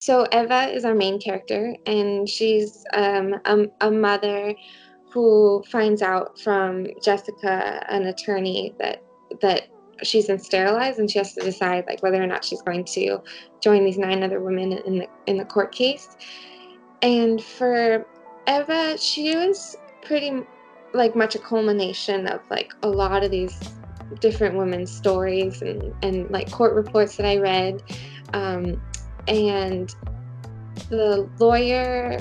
So Eva is our main character, and she's um, a, a mother who finds out from Jessica, an attorney, that that she's been sterilized, and she has to decide like whether or not she's going to join these nine other women in the in the court case. And for Eva, she was pretty like much a culmination of like a lot of these different women's stories and and like court reports that I read. Um, and the lawyer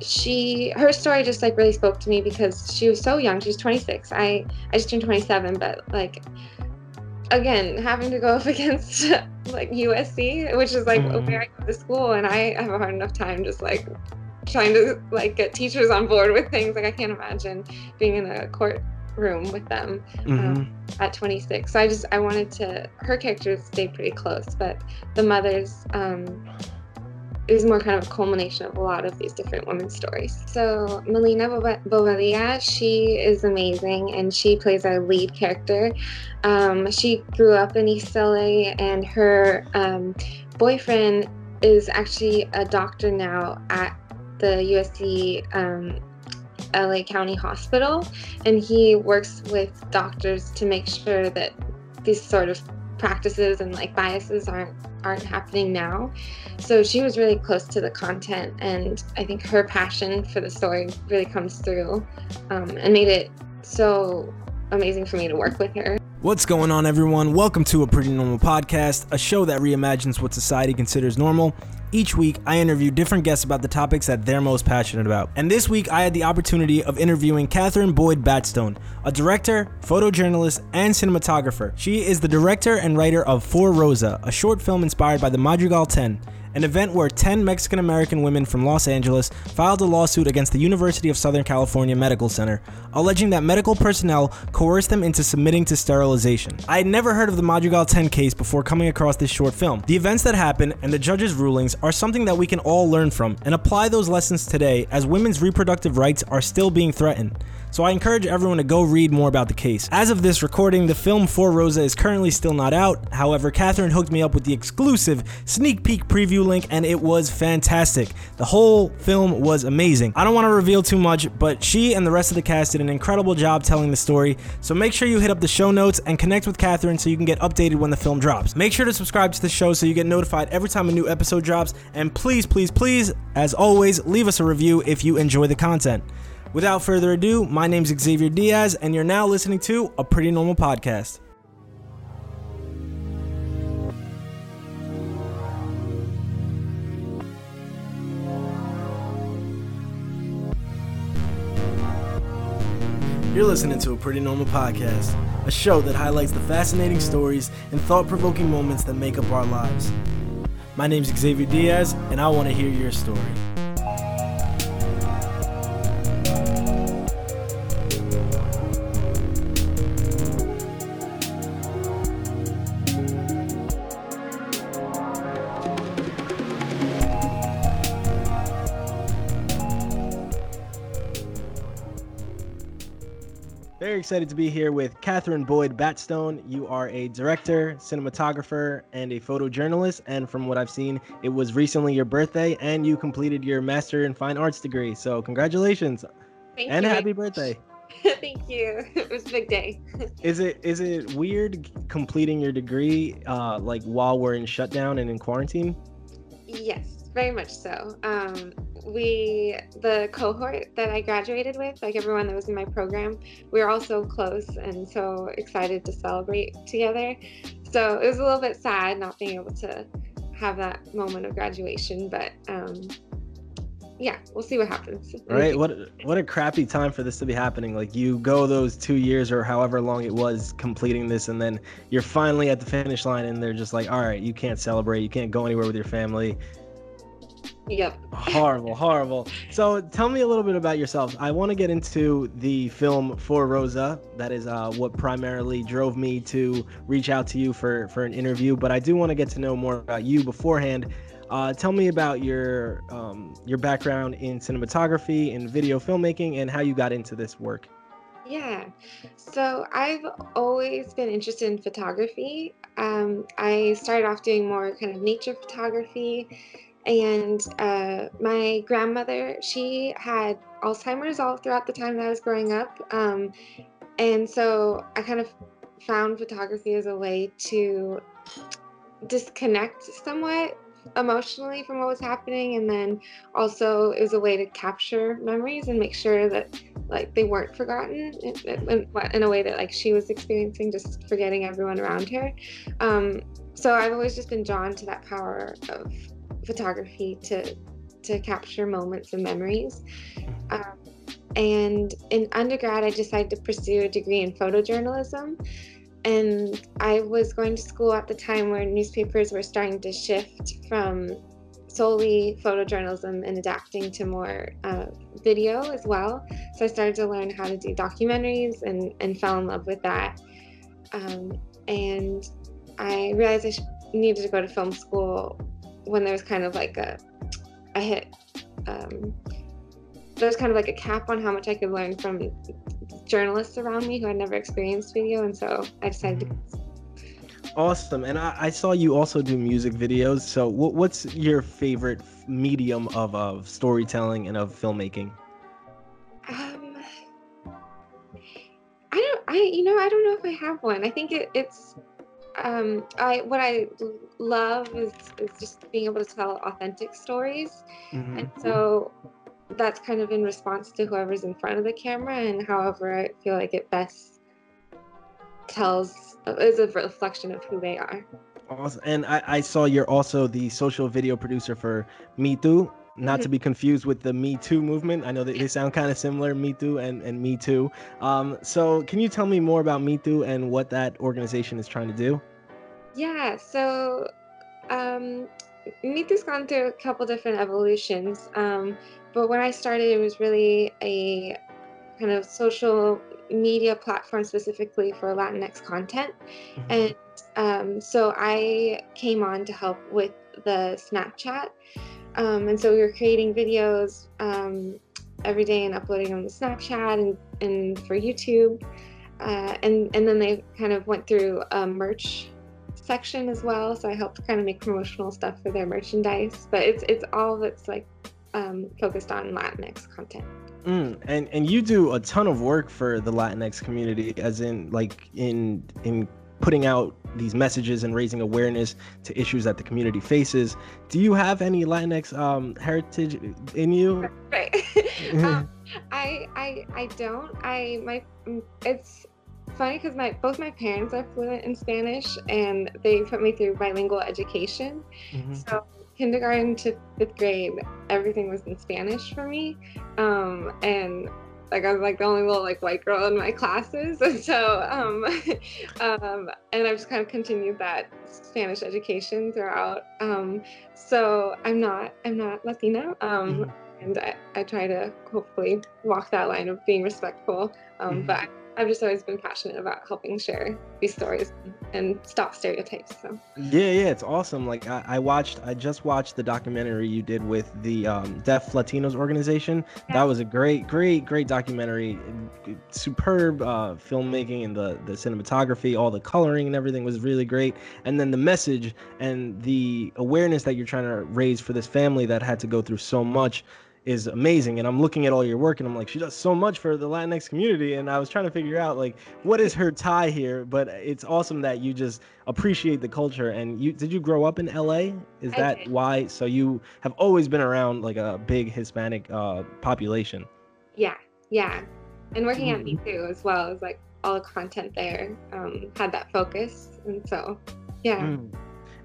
she her story just like really spoke to me because she was so young. She was 26 i i just turned 27 but like again having to go up against like usc which is like mm-hmm. where i go to school and i have a hard enough time just like trying to like get teachers on board with things. Like i can't imagine being in a courtroom with them um, mm-hmm. um, at 26 so i just i wanted to her characters stay pretty close but the mothers um is more kind of a culmination of a lot of these different women's stories. So Melina Bobadilla, she is amazing and she plays our lead character. Um, she grew up in East LA and her um, boyfriend is actually a doctor now at the USC um, LA County Hospital and he works with doctors to make sure that these sort of practices and like biases aren't aren't happening now. So she was really close to the content, and I think her passion for the story really comes through um, and made it so amazing for me to work with her. What's going on, everyone? Welcome to a Pretty Normal Podcast, a show that reimagines what society considers normal. Each week, I interview different guests about the topics that they're most passionate about. And this week, I had the opportunity of interviewing Kathryn Boyd Batstone, a director, photojournalist, and cinematographer. She is the director and writer of For Rosa, a short film inspired by the Madrigal 10, an event where 10 Mexican American women from Los Angeles filed a lawsuit against the University of Southern California Medical Center, alleging that medical personnel coerced them into submitting to sterilization. I had never heard of the Madrigal 10 case before coming across this short film. The events that happened and the judge's rulings are something that we can all learn from and apply those lessons today as women's reproductive rights are still being threatened so I encourage everyone to go read more about the case. As of this recording, the film For Rosa is currently still not out. However, Kathryn hooked me up with the exclusive sneak peek preview link, and it was fantastic. The whole film was amazing. I don't want to reveal too much, but she and the rest of the cast did an incredible job telling the story. So make sure you hit up the show notes and connect with Kathryn so you can get updated when the film drops. Make sure to subscribe to the show so you get notified every time a new episode drops. And please, please, please, as always, leave us a review if you enjoy the content. Without further ado, my name's Xavier Diaz, and you're now listening to a Pretty Normal Podcast. You're listening to a Pretty Normal Podcast, a show that highlights the fascinating stories and thought provoking moments that make up our lives. My name's Xavier Diaz, and I want to hear your story. Excited to be here with Kathryn Boyd Batstone. You are a director, cinematographer, and a photojournalist. And from what I've seen, it was recently your birthday, and you completed your Master in Fine Arts degree. So congratulations, Thank and you. happy birthday! Thank you. It was a big day. is it is it weird completing your degree uh, like while we're in shutdown and in quarantine? Yes very much so. Um, we, the cohort that I graduated with, like everyone that was in my program, we were all so close and so excited to celebrate together. So it was a little bit sad not being able to have that moment of graduation, but um, yeah, we'll see what happens. Right. What what a crappy time for this to be happening. Like you go those two years or however long it was completing this, and then you're finally at the finish line, and they're just like, all right, you can't celebrate, you can't go anywhere with your family. Yep. horrible, horrible. So tell me a little bit about yourself. I want to get into the film For Rosa. That is uh, what primarily drove me to reach out to you for, for an interview. But I do want to get to know more about you beforehand. Uh, tell me about your um, your background in cinematography and video filmmaking and how you got into this work. Yeah, so I've always been interested in photography. Um, I started off doing more kind of nature photography And uh, my grandmother, she had Alzheimer's all throughout the time that I was growing up. Um, and so I kind of found photography as a way to disconnect somewhat emotionally from what was happening and then also it was a way to capture memories and make sure that like they weren't forgotten in, in, in a way that like she was experiencing just forgetting everyone around her um, so i've always just been drawn to that power of photography to to capture moments and memories um, and in undergrad i decided to pursue a degree in photojournalism and I was going to school at the time where newspapers were starting to shift from solely photojournalism and adapting to more uh, video as well. So I started to learn how to do documentaries and, and fell in love with that. Um, and I realized I needed to go to film school when there was kind of like a, I hit, um, there was kind of like a cap on how much I could learn from journalists around me who had never experienced video, and so I decided to. Awesome, and I, I saw you also do music videos. So, what, what's your favorite medium of of storytelling and of filmmaking? Um, I don't. I you know I don't know if I have one. I think it, it's um, I what I love is is just being able to tell authentic stories, mm-hmm. and so that's kind of in response to whoever's in front of the camera and however I feel like it best tells is a reflection of who they are. Awesome. And I, I saw you're also the social video producer for Mitú, not mm-hmm. to be confused with the Me Too movement. I know that they sound kind of similar, Me Too and, and Me Too. Um, so can you tell me more about Mitú and what that organization is trying to do? Yeah, so um, Mitú's gone through a couple different evolutions. Um, but when I started, it was really a kind of social media platform specifically for Latinx content. Mm-hmm. And um, so I came on to help with the Snapchat. Um, and so we were creating videos um, every day and uploading them to Snapchat and, and for YouTube. Uh, and, and then they kind of went through a merch section as well. So I helped kind of make promotional stuff for their merchandise. But it's, it's all that's like um, focused on Latinx content. Mm, and and you do a ton of work for the Latinx community, as in like in in putting out these messages and raising awareness to issues that the community faces. Do you have any Latinx um, heritage in you? Right. um, I I I don't. I my it's funny because my both my parents are fluent in Spanish and they put me through bilingual education. Mm-hmm. So kindergarten to fifth grade, everything was in Spanish for me. Um, and like I was like the only little like white girl in my classes, and so um, um, and I've just kind of continued that Spanish education throughout. Um, so I'm not I'm not Latina, um, mm-hmm. and I, I try to hopefully walk that line of being respectful. Um, mm-hmm. But I've just always been passionate about helping share these stories and stop stereotypes. So yeah, yeah, it's awesome. Like I, I watched, I just watched the documentary you did with the um, Deaf Latinos organization. Yeah. That was a great, great, great documentary. Superb uh, filmmaking and the the cinematography, all the coloring and everything was really great. And then the message and the awareness that you're trying to raise for this family that had to go through so much is amazing. And I'm looking at all your work and I'm like, she does so much for the Latinx community. And I was trying to figure out like what is her tie here. But it's awesome that you just appreciate the culture. And you did you grow up in LA? Is I that did. why? So you have always been around like a big Hispanic uh, population. Yeah, yeah. And working at Mitú as well is like all the content there um, had that focus. And so yeah. Mm.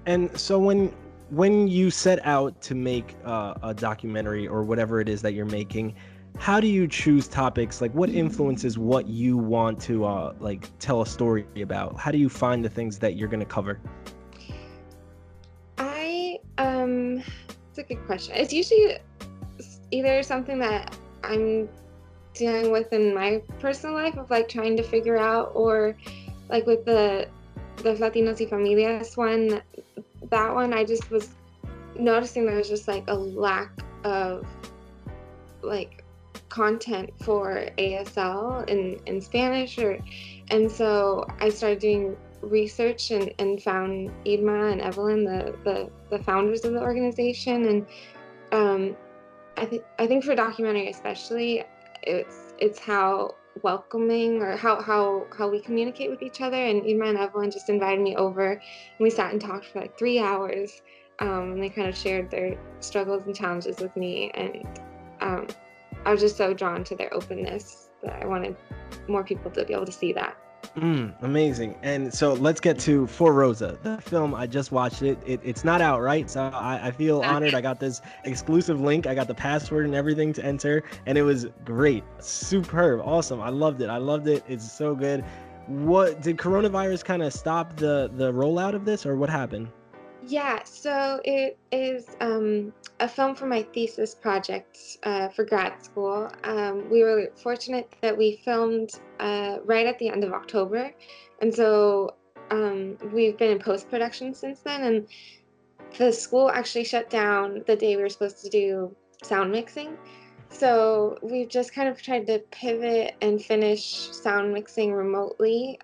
And so when when you set out to make uh, a documentary or whatever it is that you're making how do you choose topics? Like what influences what you want to uh, like tell a story about? How do you find the things that you're going to cover? I um it's a good question. It's usually either something that i'm dealing with in my personal life of like trying to figure out or like with the the latinos y familias one that one, I just was noticing there was just like a lack of like content for ASL in, in Spanish or and so I started doing research and, and found Irma and Evelyn, the, the, the founders of the organization. And um, I think I think for documentary especially, it's it's how welcoming or how how how we communicate with each other. And Irma and Evelyn just invited me over, and we sat and talked for like three hours. Um, and they kind of shared their struggles and challenges with me, and um, I was just so drawn to their openness that I wanted more people to be able to see that. Mm, amazing. And so let's get to For Rosa, the film. I just watched it. it it's not out, right? So I, I feel honored. I got this exclusive link. I got the password and everything to enter, and it was great, superb, awesome. I loved it. I loved it. It's so good. What did coronavirus kind of stop the the rollout of this, or what happened? Yeah, so it is um, a film for my thesis project uh, for grad school. Um, we were fortunate that we filmed uh, right at the end of October, and so um, we've been in post production since then. And the school actually shut down the day we were supposed to do sound mixing. So we've just kind of tried to pivot and finish sound mixing remotely.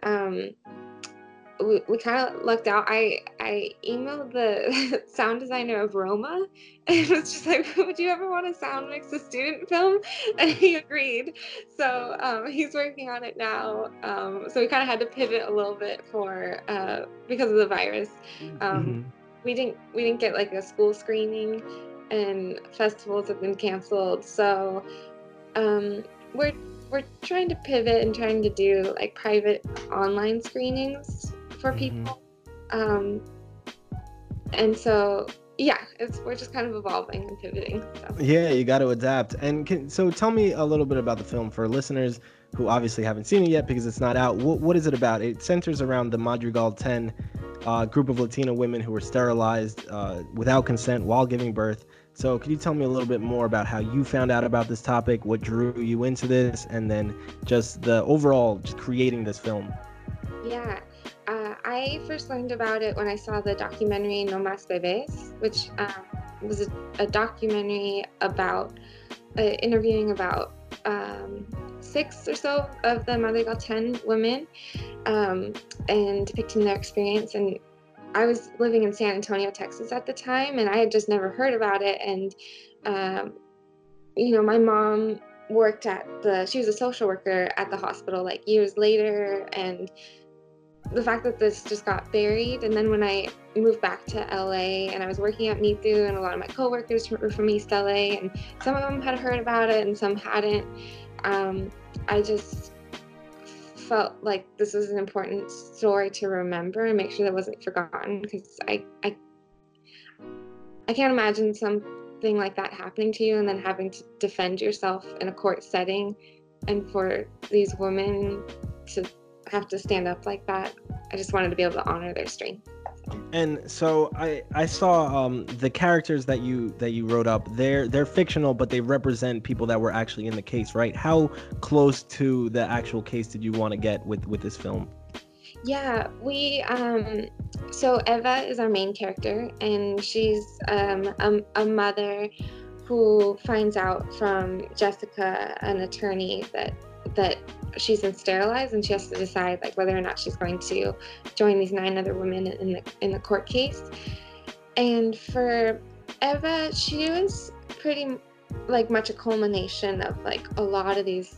We, we kind of lucked out. I I emailed the sound designer of Roma, and it was just like, "Would you ever want to sound mix a student film?" And he agreed. So um, he's working on it now. Um, so we kind of had to pivot a little bit for uh, because of the virus. Um, mm-hmm. We didn't we didn't get like a school screening, and festivals have been canceled. So um, we're we're trying to pivot and trying to do like private online screenings for mm-hmm. people. Um, and so yeah, it's we're just kind of evolving and pivoting. So. Yeah, you got to adapt. And can, so tell me a little bit about the film for listeners who obviously haven't seen it yet because it's not out. What, what is it about? It centers around the Madrigal 10 uh, group of Latina women who were sterilized uh, without consent while giving birth. So, could you tell me a little bit more about how you found out about this topic, what drew you into this, and then just the overall just creating this film? Yeah, uh, I first learned about it when I saw the documentary No Mas Bebés, which um, was a, a, documentary about uh, interviewing about um, six or so of the Madrigal 10 women um, and depicting their experience. And I was living in San Antonio, Texas at the time, and I had just never heard about it. And, um, you know, my mom worked at the, she was a social worker at the hospital like years later. And the fact that this just got buried and then when i moved back to la and i was working at mitu and a lot of my coworkers were from east la and some of them had heard about it and some hadn't. Um, i just felt like this was an important story to remember and make sure that wasn't forgotten because I, I i can't imagine something like that happening to you and then having to defend yourself in a court setting and for these women to have to stand up like that. I just wanted to be able to honor their strength. And so I I saw um, the characters that you that you wrote up. They're they're fictional, but they represent people that were actually in the case, right? How close to the actual case did you want to get with with this film? Yeah, we um so Eva is our main character and she's um a, a mother who finds out from Jessica, an attorney, that that she's been sterilized and she has to decide like whether or not she's going to join these nine other women in the in the court case. And for Eva, she was pretty like much a culmination of like a lot of these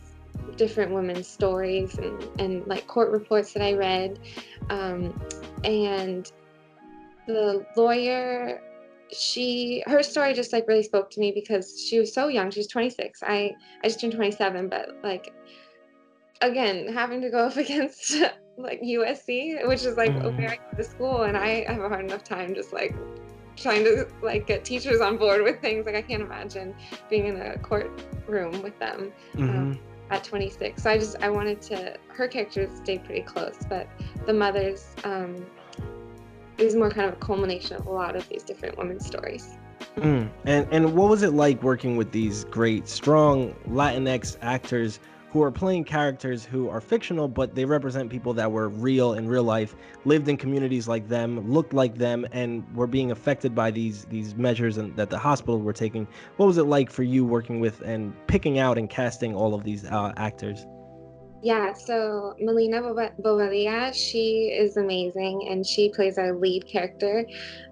different women's stories and, and like court reports that I read. Um, and the lawyer she her story just like really spoke to me because she was so young she was 26 i i just turned 27 but like again having to go up against like USC, which is like mm-hmm. where I go to school, and I have a hard enough time just like trying to like get teachers on board with things. Like I can't imagine being in a courtroom with them. Um, mm-hmm. Um, at 26 so i just i wanted to her characters stay pretty close but the mothers um is more kind of a culmination of a lot of these different women's stories mm. and and what was it like working with these great strong latinx actors who are playing characters who are fictional, but they represent people that were real in real life, lived in communities like them, looked like them, and were being affected by these these measures and that the hospital were taking. What was it like for you working with and picking out and casting all of these uh, actors? Yeah, so Melina Bobadilla, she is amazing and she plays our lead character.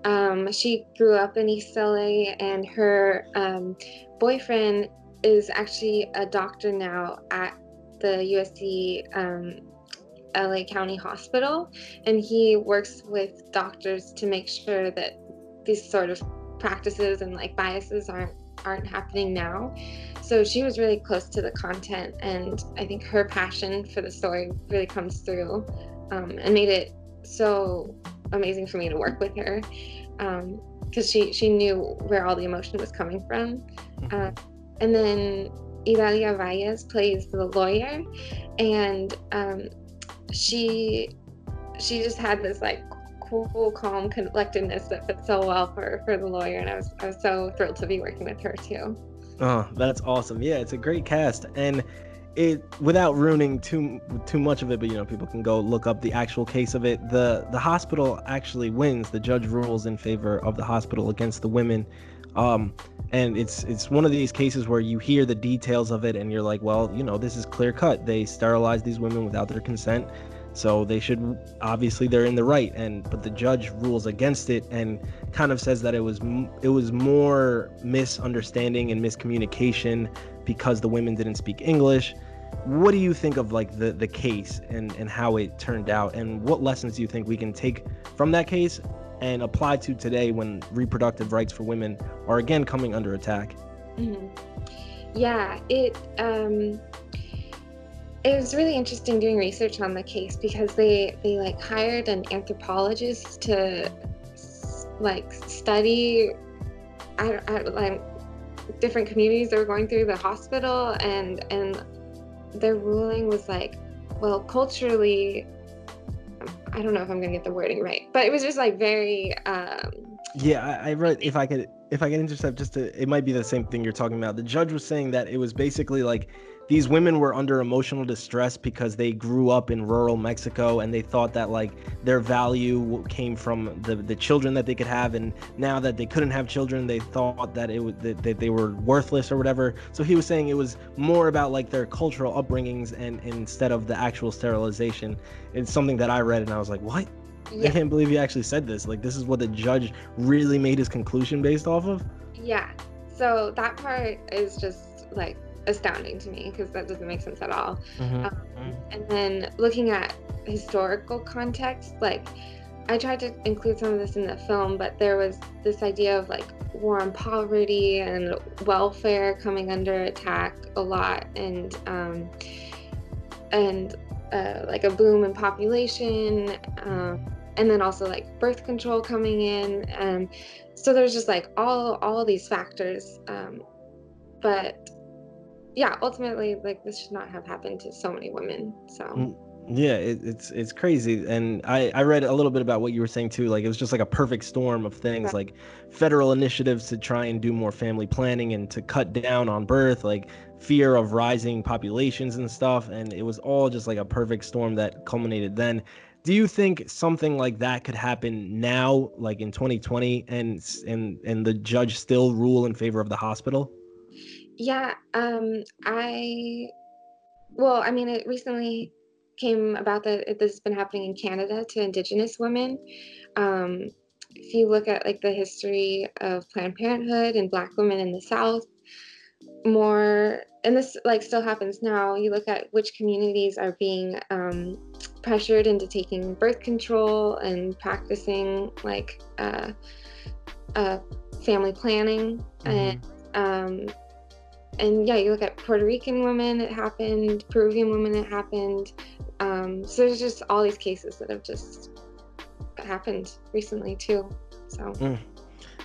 Um, she grew up in East LA and her um, boyfriend is actually a doctor now at the USC um, LA County Hospital, and he works with doctors to make sure that these sort of practices and like biases aren't aren't happening now. So she was really close to the content, and I think her passion for the story really comes through, um, and made it so amazing for me to work with her, because um, she she knew where all the emotion was coming from, mm-hmm. uh, and then Idalia Valles plays the lawyer, and um, she she just had this like cool, calm collectedness that fits so well for for the lawyer, and I was I was so thrilled to be working with her too. Oh, that's awesome! Yeah, it's a great cast, and it without ruining too too much of it, but you know people can go look up the actual case of it. The the hospital actually wins. The judge rules in favor of the hospital against the women. Um, and it's it's one of these cases where you hear the details of it and you're like well you know this is clear cut. They sterilized these women without their consent. So they should obviously they're in the right and but the judge rules against it and kind of says that it was it was more misunderstanding and miscommunication because the women didn't speak English. What do you think of like the the case and and how it turned out? And what lessons do you think we can take from that case and apply to today when reproductive rights for women are again coming under attack? Mm-hmm. Yeah, it um it was really interesting doing research on the case because they they like hired an anthropologist to like study I, I, like different communities that were going through the hospital and and their ruling was like well culturally I don't know if I'm gonna get the wording right but it was just like very um yeah I, I read if I could if I could intercept just to it might be the same thing you're talking about. The judge was saying that it was basically like these women were under emotional distress because they grew up in rural Mexico and they thought that like their value came from the the children that they could have and now that they couldn't have children they thought that it would that, that they were worthless or whatever. So he was saying it was more about like their cultural upbringings and instead of the actual sterilization. It's something that I read and I was like what? Yeah. I can't believe he actually said this. Like this is what the judge really made his conclusion based off of? Yeah. So that part is just like astounding to me because that doesn't make sense at all. Mm-hmm. Um, mm-hmm. and then looking at historical context, like I tried to include some of this in the film, but there was this idea of like war on poverty and welfare coming under attack a lot, and um, and uh, like a boom in population, um, and then also like birth control coming in, and so there's just like all all these factors. Um, but yeah, ultimately, like this should not have happened to so many women. So. Mm, yeah, it, it's it's crazy, and I I read a little bit about what you were saying too. Like it was just like a perfect storm of things, like federal initiatives to try and do more family planning and to cut down on birth, like fear of rising populations and stuff, and it was all just like a perfect storm that culminated then. Do you think something like that could happen now, like in 2020, and and and the judge still rule in favor of the hospital? Yeah, um, I, well, I mean, it recently came about that this has been happening in Canada to Indigenous women. Um, if you look at like the history of Planned Parenthood and Black women in the South, more, and this like still happens now. You look at which communities are being um, pressured into taking birth control and practicing like uh, uh, family planning mm-hmm. and um, and yeah, you look at Puerto Rican women, it happened, Peruvian women, it happened. Um, so there's just all these cases that have just happened recently too. So. Mm.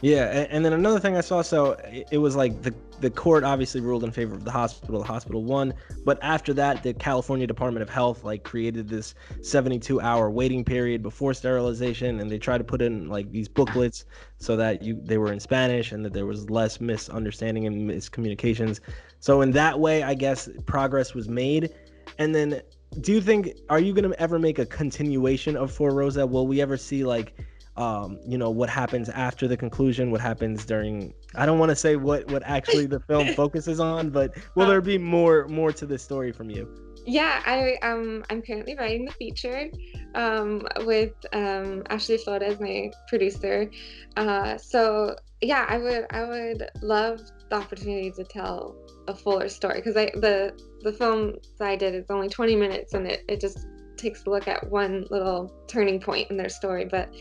Yeah, and, then another thing I saw, so it, it was like the the court obviously ruled in favor of the hospital. The hospital won, but after that, the California Department of Health like created this 72 hour waiting period before sterilization, and they tried to put in like these booklets so that you they were in Spanish and that there was less misunderstanding and miscommunications. So in that way, I guess progress was made. And then, do you think are you gonna ever make a continuation of For Rosa? Will we ever see like um, you know what happens after the conclusion, what happens during. I don't want to say what what actually the film focuses on, but will there be more more to the story from you? yeah, I um I'm currently writing the feature um, with um, Ashley Flores, my producer. Uh, so yeah, I would I would love the opportunity to tell a fuller story because I the the film that I did is only 20 minutes and it, it just takes a look at one little turning point in their story, but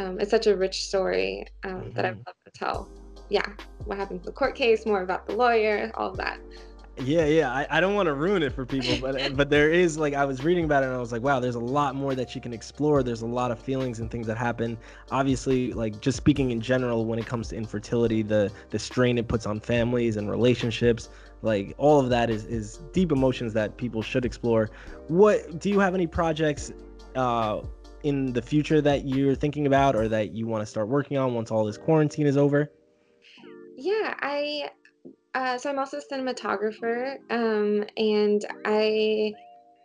um, it's such a rich story um, mm-hmm. that I'd love to tell. Yeah, what happened to the court case, more about the lawyer, all of that. Yeah, yeah. I, I don't want to ruin it for people, but but there is like I was reading about it and I was like, wow, there's a lot more that you can explore. There's a lot of feelings and things that happen. Obviously, like just speaking in general when it comes to infertility, the the strain it puts on families and relationships, like all of that is is deep emotions that people should explore. What do you have any projects uh in the future that you're thinking about or that you want to start working on once all this quarantine is over? Yeah, I uh, so I'm also a cinematographer, um, and I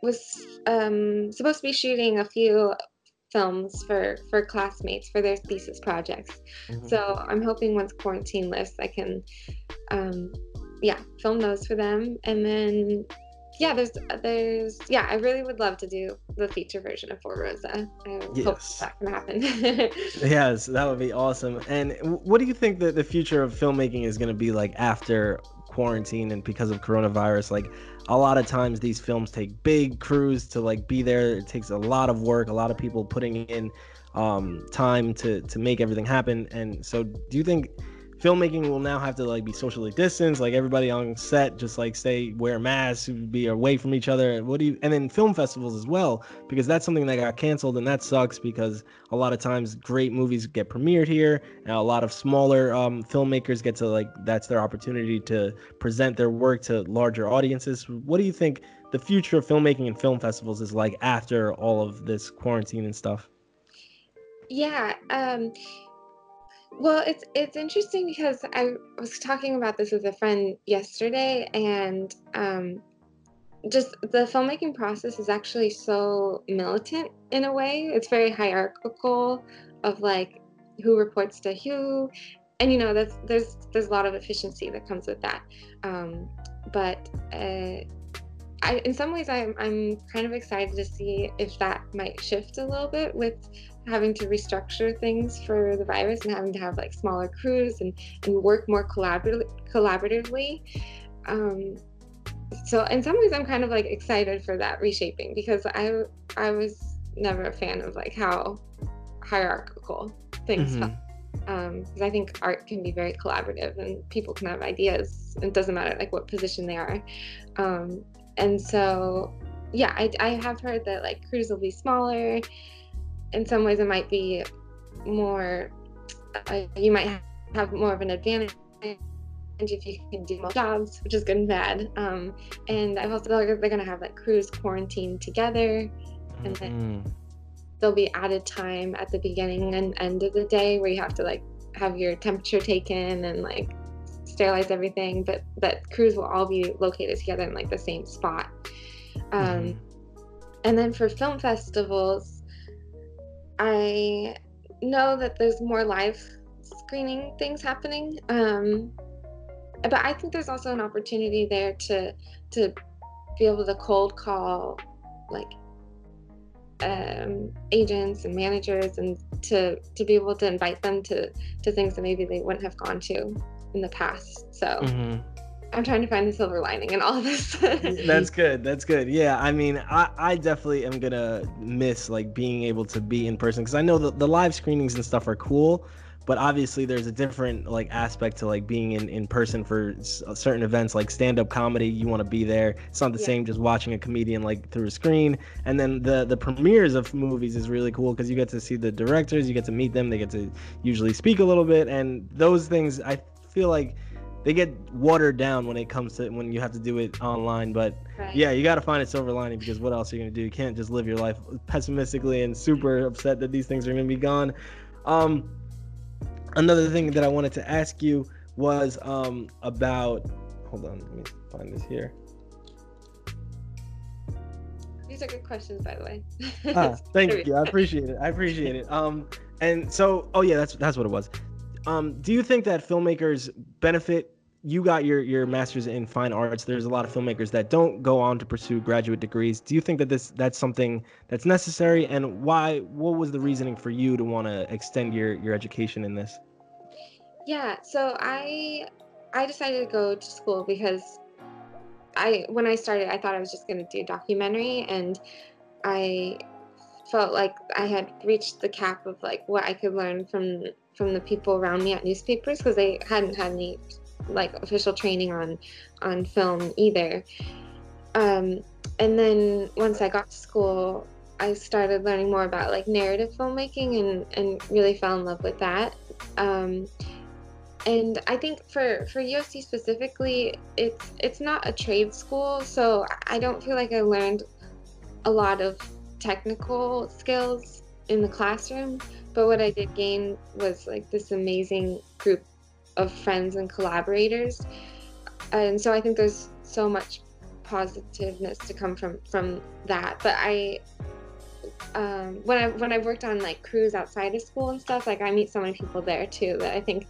was um, supposed to be shooting a few films for for classmates for their thesis projects. Mm-hmm. So I'm hoping once quarantine lifts, I can, um, yeah, film those for them, and then yeah, there's there's yeah, I really would love to do the feature version of For Rosa. I yes. hope that can happen. yes, that would be awesome. And what do you think that the future of filmmaking is going to be like after quarantine and because of coronavirus? Like a lot of times these films take big crews to like be there. It takes a lot of work, a lot of people putting in um, time to to make everything happen. And so, do you think? Filmmaking will now have to like be socially distanced like everybody on set just like stay wear masks be away from each other what do you and then film festivals as well because that's something that got canceled and that sucks because a lot of times great movies get premiered here and a lot of smaller um, filmmakers get to like that's their opportunity to present their work to larger audiences. What do you think the future of filmmaking and film festivals is like after all of this quarantine and stuff? Yeah um well, it's it's interesting because I was talking about this with a friend yesterday, and um, just the filmmaking process is actually so militant in a way. It's very hierarchical of like who reports to who, and you know that's there's there's a lot of efficiency that comes with that. Um, but uh, I, in some ways, I'm I'm kind of excited to see if that might shift a little bit with having to restructure things for the virus and having to have like smaller crews and, and work more collaboratively. collaboratively. Um, so in some ways, I'm kind of like excited for that reshaping because I I was never a fan of like how hierarchical things mm-hmm. because um, I think art can be very collaborative and people can have ideas. It doesn't matter like what position they are, um, and so yeah, I, I have heard that like crews will be smaller in some ways it might be more uh, you might have more of an advantage and if you can do more jobs which is good and bad um, and i've also they're, they're going to have like crews quarantined together and then mm-hmm. there'll be added time at the beginning and end of the day where you have to like have your temperature taken and like sterilize everything but that crews will all be located together in like the same spot um, mm-hmm. and then for film festivals I know that there's more live screening things happening. Um, but I think there's also an opportunity there to to be able to cold call like um, agents and managers and to to be able to invite them to to things that maybe they wouldn't have gone to in the past. So mm-hmm. I'm trying to find the silver lining in all this. That's good. That's good. Yeah, I mean, I, I definitely am gonna miss like being able to be in person because I know that the live screenings and stuff are cool, but obviously there's a different like aspect to like being in in person for uh, certain events like stand up comedy. You want to be there. It's not the yeah. same just watching a comedian like through a screen. And then the the premieres of movies is really cool because you get to see the directors, you get to meet them, they get to usually speak a little bit, and those things I feel like they get watered down when it comes to when you have to do it online. But right. yeah, you got to find a silver lining because what else are you gonna do? You can't just live your life pessimistically and super upset that these things are gonna be gone. Um, another thing that I wanted to ask you was um about. Hold on, let me find this here. These are good questions, by the way. ah, thank you. I appreciate it. I appreciate it. Um, and so, oh yeah, that's that's what it was. Um, do you think that filmmakers benefit you got your your master's in fine arts. There's a lot of filmmakers that don't go on to pursue graduate degrees. Do you think that this that's something that's necessary, and why? What was the reasoning for you to want to extend your your education in this? Yeah, so I I decided to go to school because I when I started, I thought I was just going to do documentary, and I felt like I had reached the cap of like what I could learn from from the people around me at newspapers because they hadn't had any like official training on on film either. Um, and then once I got to school, I started learning more about like narrative filmmaking and and really fell in love with that. Um, and I think for for USC specifically, it's it's not a trade school, so I don't feel like I learned a lot of technical skills in the classroom. But what I did gain was like this amazing group of friends and collaborators, and so I think there's so much positiveness to come from from that. But I um, when I when I worked on like crews outside of school and stuff, like I meet so many people there too that I think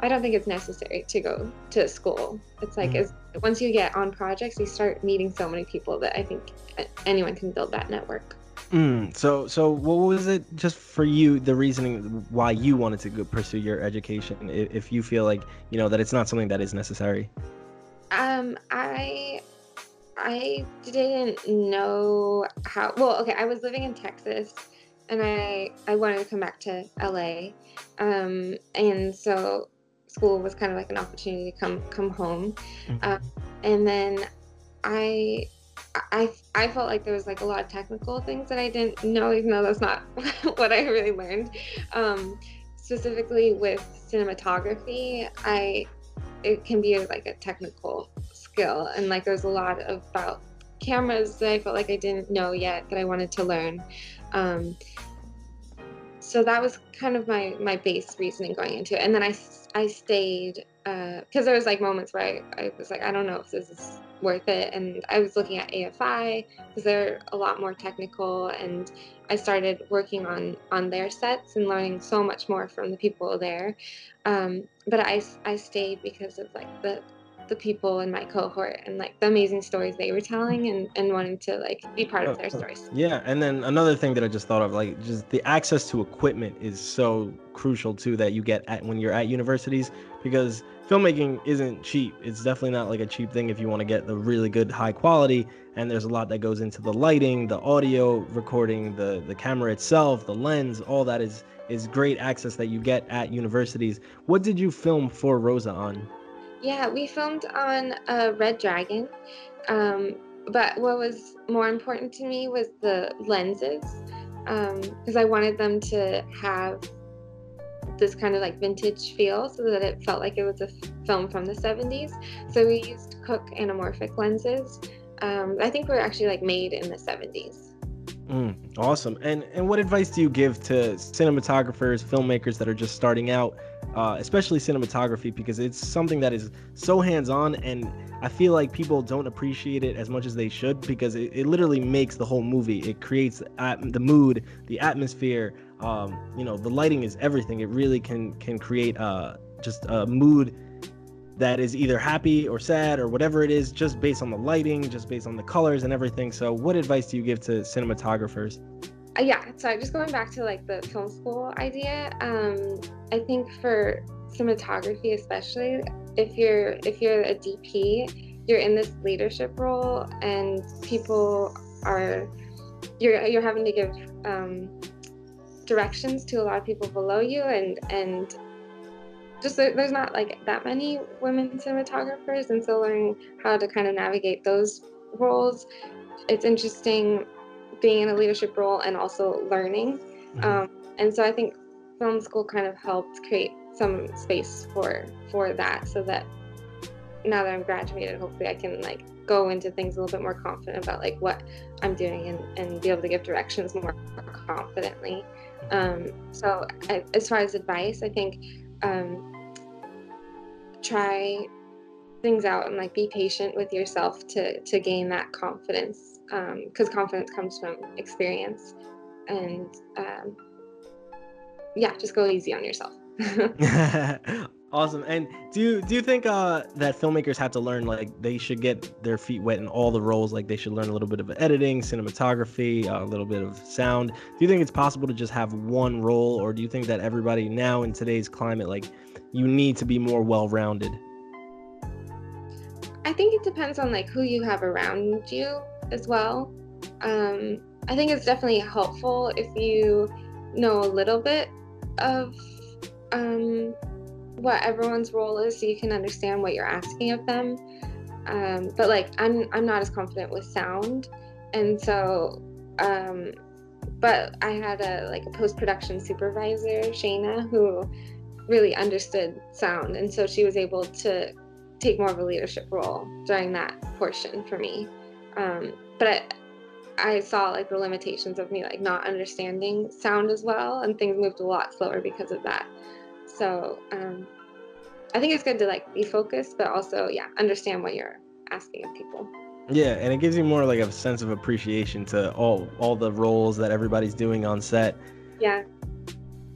I don't think it's necessary to go to school. It's like mm-hmm. as once you get on projects, you start meeting so many people that I think anyone can build that network. Mm, so, so what was it just for you? The reasoning why you wanted to go pursue your education, if, if you feel like you know that it's not something that is necessary. Um, I I didn't know how. Well, okay, I was living in Texas, and I I wanted to come back to LA, um, and so school was kind of like an opportunity to come come home, mm-hmm. uh, and then I. I, I felt like there was like a lot of technical things that I didn't know, even though that's not what I really learned. Um, specifically with cinematography, I it can be like a technical skill, and like there's a lot about cameras that I felt like I didn't know yet that I wanted to learn. Um, so that was kind of my my base reasoning going into it, and then I I stayed because uh, there was like moments where I, I was like I don't know if this is worth it, and I was looking at AFI because they're a lot more technical, and I started working on on their sets and learning so much more from the people there. Um, but I I stayed because of like the the people in my cohort and like the amazing stories they were telling and, and wanting to like be part of oh, their oh, stories. Yeah. And then another thing that I just thought of, like just the access to equipment is so crucial too that you get at when you're at universities because filmmaking isn't cheap. It's definitely not like a cheap thing if you want to get the really good high quality. And there's a lot that goes into the lighting, the audio recording, the the camera itself, the lens, all that is is great access that you get at universities. What did you film for Rosa on? Yeah, we filmed on a Red Dragon. Um, but what was more important to me was the lenses because um, I wanted them to have this kind of like vintage feel so that it felt like it was a f- film from the 70s. So we used Cooke anamorphic lenses. Um, I think we are actually like made in the 70s. Mm, awesome. And and what advice do you give to cinematographers, filmmakers that are just starting out, uh, especially cinematography, because it's something that is so hands-on, and I feel like people don't appreciate it as much as they should because it, it literally makes the whole movie. It creates the mood, the atmosphere. Um, you know, the lighting is everything. It really can can create uh, just a mood that is either happy or sad or whatever it is, just based on the lighting, just based on the colors and everything. So, what advice do you give to cinematographers? Uh, yeah, so just going back to like the film school idea, um, I think for cinematography, especially if you're if you're a DP, you're in this leadership role, and people are you're you're having to give um, directions to a lot of people below you, and and just there's not like that many women cinematographers, and so learning how to kind of navigate those roles, it's interesting being in a leadership role and also learning. Mm-hmm. Um, and so I think film school kind of helped create some space for for that, so that now that I'm graduated, hopefully I can like go into things a little bit more confident about like what I'm doing and, and be able to give directions more confidently. Mm-hmm. Um, so I, as far as advice, I think um, try things out and like be patient with yourself to to gain that confidence because um, confidence comes from experience and um, yeah just go easy on yourself Awesome. And do you do you think uh, that filmmakers have to learn like they should get their feet wet in all the roles? Like they should learn a little bit of editing, cinematography, uh, a little bit of sound. Do you think it's possible to just have one role, or do you think that everybody now in today's climate, like you need to be more well-rounded? I think it depends on like who you have around you as well. Um, I think it's definitely helpful if you know a little bit of um, what everyone's role is so you can understand what you're asking of them. Um, but like I'm I'm not as confident with sound, and so um, but I had a like a post production supervisor, Shayna, who really understood sound, and so she was able to take more of a leadership role during that portion for me. Um, but I, I saw like the limitations of me like not understanding sound as well, and things moved a lot slower because of that. So um, I think it's good to like be focused, but also yeah, understand what you're asking of people. Yeah, and it gives you more like a sense of appreciation to all all the roles that everybody's doing on set. Yeah.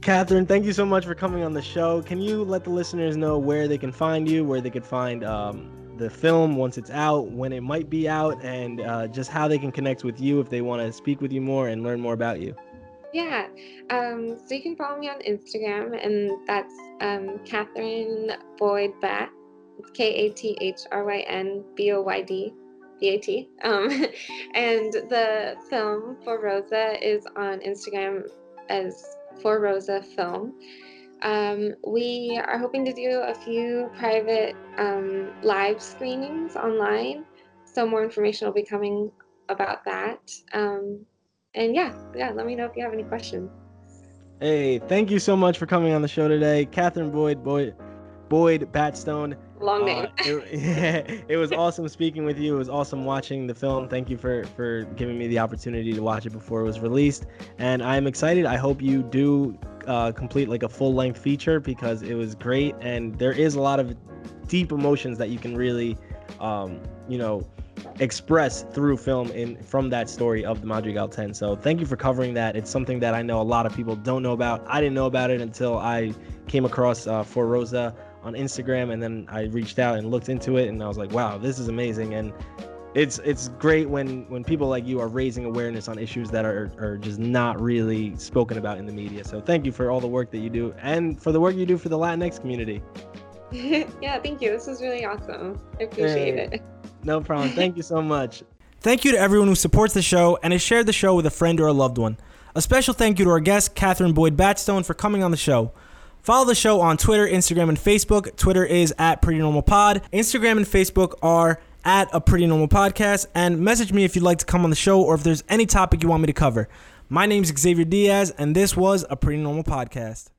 Kathryn, thank you so much for coming on the show. Can you let the listeners know where they can find you, where they could find um, the film once it's out, when it might be out, and uh, just how they can connect with you if they want to speak with you more and learn more about you? Yeah. Um, so you can follow me on Instagram, and that's um, Kathryn Boyd Bat. K A T H R Y N B O Y D B A T. Um, and the film for Rosa is on Instagram as For Rosa Film. Um, we are hoping to do a few private um, live screenings online, so more information will be coming about that. Um, and yeah, yeah, let me know if you have any questions. Hey, thank you so much for coming on the show today, Kathryn Boyd Boyd Boyd Batstone. Long name. Uh, it, yeah, it was awesome speaking with you. It was awesome watching the film. Thank you for for giving me the opportunity to watch it before it was released, and I'm excited. I hope you do uh, complete like a full length feature because it was great, and there is a lot of deep emotions that you can really, um, you know express through film in from that story of the Madrigal 10. So thank you for covering that. It's something that I know a lot of people don't know about. I didn't know about it until I came across uh, For Rosa on Instagram, and then I reached out and looked into it, and I was like, wow, this is amazing. And it's it's great when when people like you are raising awareness on issues that are are just not really spoken about in the media. So thank you for all the work that you do and for the work you do for the Latinx community. yeah, thank you. This is really awesome. I appreciate hey. it. No problem. Thank you so much. Thank you to everyone who supports the show and has shared the show with a friend or a loved one. A special thank you to our guest, Kathryn Boyd Batstone, for coming on the show. Follow the show on Twitter, Instagram, and Facebook. Twitter is at Pretty Normal Pod. Instagram and Facebook are at A Pretty Normal Podcast. And message me if you'd like to come on the show or if there's any topic you want me to cover. My name's Xavier Diaz, and this was A Pretty Normal Podcast.